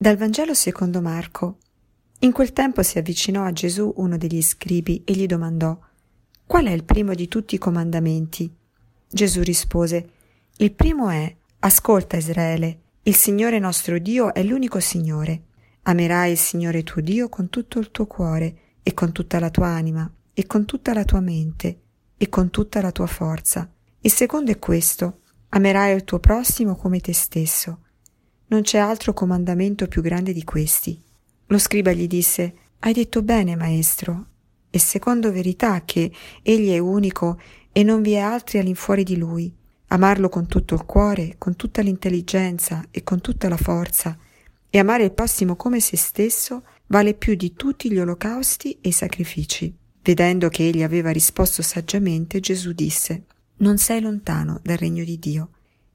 Dal Vangelo secondo Marco. In quel tempo si avvicinò a Gesù uno degli scribi e gli domandò Qual è il primo di tutti i comandamenti? Gesù rispose Il primo è Ascolta Israele, il Signore nostro Dio è l'unico Signore. Amerai il Signore tuo Dio con tutto il tuo cuore e con tutta la tua anima e con tutta la tua mente e con tutta la tua forza. Il secondo è questo Amerai il tuo prossimo come te stesso. Non c'è altro comandamento più grande di questi. Lo scriba gli disse, Hai detto bene, maestro, e secondo verità che egli è unico e non vi è altri all'infuori di lui. Amarlo con tutto il cuore, con tutta l'intelligenza e con tutta la forza, e amare il prossimo come se stesso vale più di tutti gli olocausti e i sacrifici. Vedendo che egli aveva risposto saggiamente, Gesù disse, Non sei lontano dal regno di Dio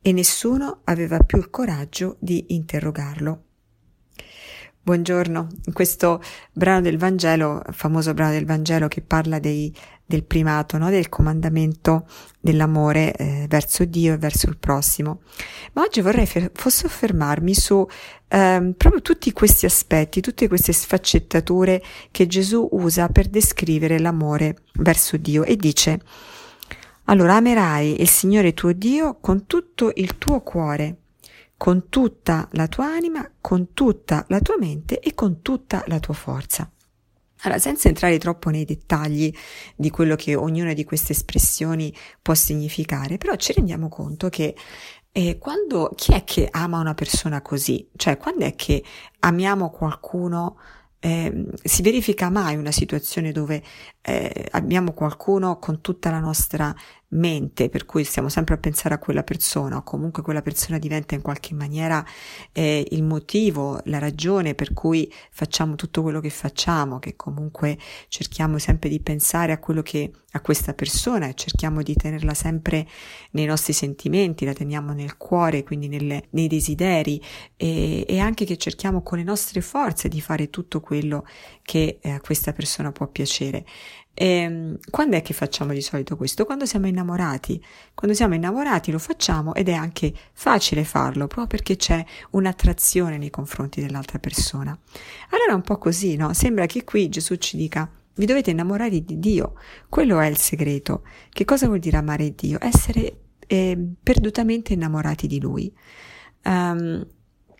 e nessuno aveva più il coraggio di interrogarlo. Buongiorno, in questo brano del Vangelo, famoso brano del Vangelo che parla dei, del primato, no? del comandamento dell'amore eh, verso Dio e verso il prossimo. Ma oggi vorrei fer- soffermarmi su eh, proprio tutti questi aspetti, tutte queste sfaccettature che Gesù usa per descrivere l'amore verso Dio e dice allora amerai il Signore tuo Dio con tutto il tuo cuore, con tutta la tua anima, con tutta la tua mente e con tutta la tua forza. Allora, senza entrare troppo nei dettagli di quello che ognuna di queste espressioni può significare, però ci rendiamo conto che eh, quando chi è che ama una persona così? Cioè, quando è che amiamo qualcuno eh, si verifica mai una situazione dove eh, abbiamo qualcuno con tutta la nostra mente, per cui stiamo sempre a pensare a quella persona o comunque quella persona diventa in qualche maniera eh, il motivo, la ragione per cui facciamo tutto quello che facciamo, che comunque cerchiamo sempre di pensare a quello che a questa persona e cerchiamo di tenerla sempre nei nostri sentimenti, la teniamo nel cuore, quindi nelle, nei desideri e, e, anche che cerchiamo con le nostre forze di fare tutto quello che eh, a questa persona può piacere. E ehm, quando è che facciamo di solito questo? Quando siamo innamorati. Quando siamo innamorati lo facciamo ed è anche facile farlo, proprio perché c'è un'attrazione nei confronti dell'altra persona. Allora è un po' così, no? Sembra che qui Gesù ci dica vi dovete innamorare di Dio. Quello è il segreto. Che cosa vuol dire amare Dio? Essere eh, perdutamente innamorati di Lui. Um,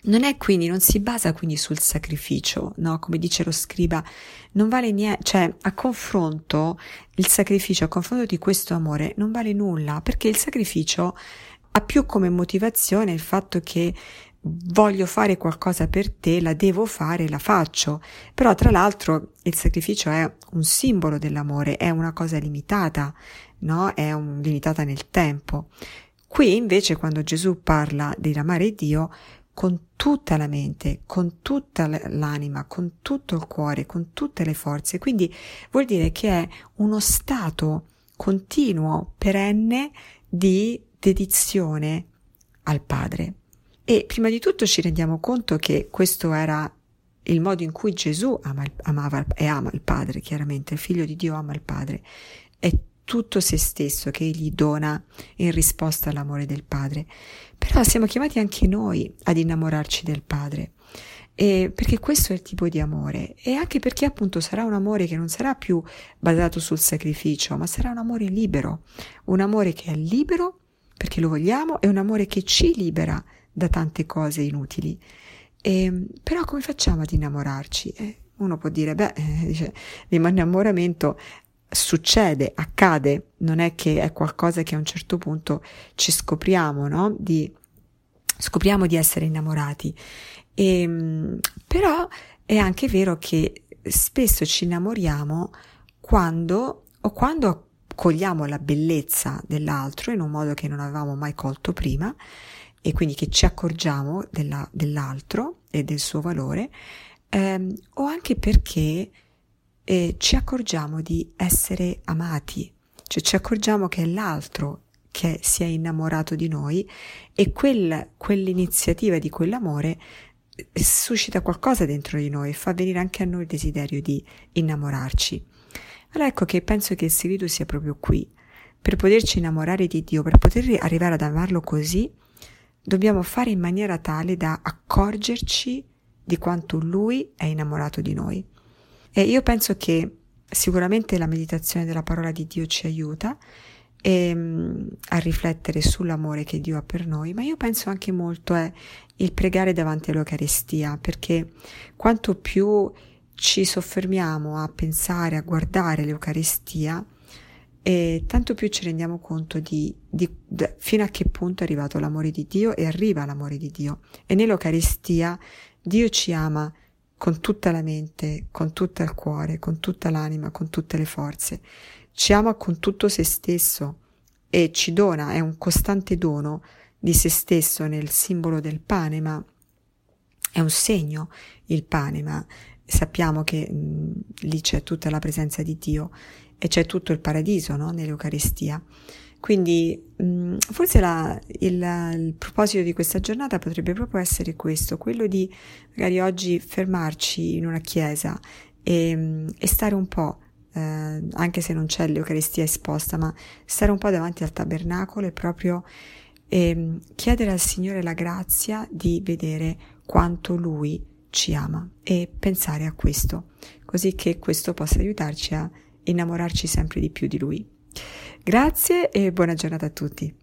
non è quindi, non si basa quindi sul sacrificio, no? Come dice lo scriba, non vale niente, cioè a confronto, il sacrificio, a confronto di questo amore, non vale nulla, perché il sacrificio ha più come motivazione il fatto che voglio fare qualcosa per te, la devo fare, la faccio. Però tra l'altro il sacrificio è un simbolo dell'amore, è una cosa limitata, no? È un, limitata nel tempo. Qui invece quando Gesù parla di amare Dio, con tutta la mente, con tutta l'anima, con tutto il cuore, con tutte le forze. Quindi vuol dire che è uno stato continuo, perenne di dedizione al Padre. E prima di tutto ci rendiamo conto che questo era il modo in cui Gesù ama, amava e ama il Padre, chiaramente, il figlio di Dio ama il Padre. È tutto se stesso che egli dona in risposta all'amore del Padre. Però siamo chiamati anche noi ad innamorarci del Padre. E perché questo è il tipo di amore e anche perché appunto sarà un amore che non sarà più basato sul sacrificio, ma sarà un amore libero, un amore che è libero perché lo vogliamo e un amore che ci libera da tante cose inutili. E, però come facciamo ad innamorarci? Eh, uno può dire, beh, eh, dice, l'innamoramento succede, accade, non è che è qualcosa che a un certo punto ci scopriamo, no? Di, scopriamo di essere innamorati. E, ehm, però è anche vero che spesso ci innamoriamo quando o quando cogliamo la bellezza dell'altro in un modo che non avevamo mai colto prima e quindi che ci accorgiamo della, dell'altro e del suo valore, ehm, o anche perché e ci accorgiamo di essere amati, cioè ci accorgiamo che è l'altro che si è innamorato di noi e quel, quell'iniziativa di quell'amore eh, suscita qualcosa dentro di noi, fa venire anche a noi il desiderio di innamorarci. Allora ecco che penso che il segreto sia proprio qui. Per poterci innamorare di Dio, per poter arrivare ad amarlo così, dobbiamo fare in maniera tale da accorgerci di quanto Lui è innamorato di noi. E io penso che sicuramente la meditazione della parola di Dio ci aiuta e, ehm, a riflettere sull'amore che Dio ha per noi, ma io penso anche molto è il pregare davanti all'Eucaristia, perché quanto più ci soffermiamo a pensare, a guardare l'Eucaristia, e tanto più ci rendiamo conto di, di, di, fino a che punto è arrivato l'amore di Dio e arriva l'amore di Dio. E nell'Eucaristia Dio ci ama con tutta la mente, con tutto il cuore, con tutta l'anima, con tutte le forze. Ci ama con tutto se stesso e ci dona, è un costante dono di se stesso nel simbolo del pane, ma è un segno il pane, ma sappiamo che mh, lì c'è tutta la presenza di Dio e c'è tutto il paradiso no? nell'Eucaristia. Quindi mh, forse la, il, il, proposito di questa giornata potrebbe proprio essere questo, quello di magari oggi fermarci in una chiesa e, e stare un po', eh, anche se non c'è l'Eucaristia esposta, ma stare un po' davanti al tabernacolo e proprio eh, chiedere al Signore la grazia di vedere quanto Lui ci ama e pensare a questo, così che questo possa aiutarci a innamorarci sempre di più di Lui. Grazie e buona giornata a tutti.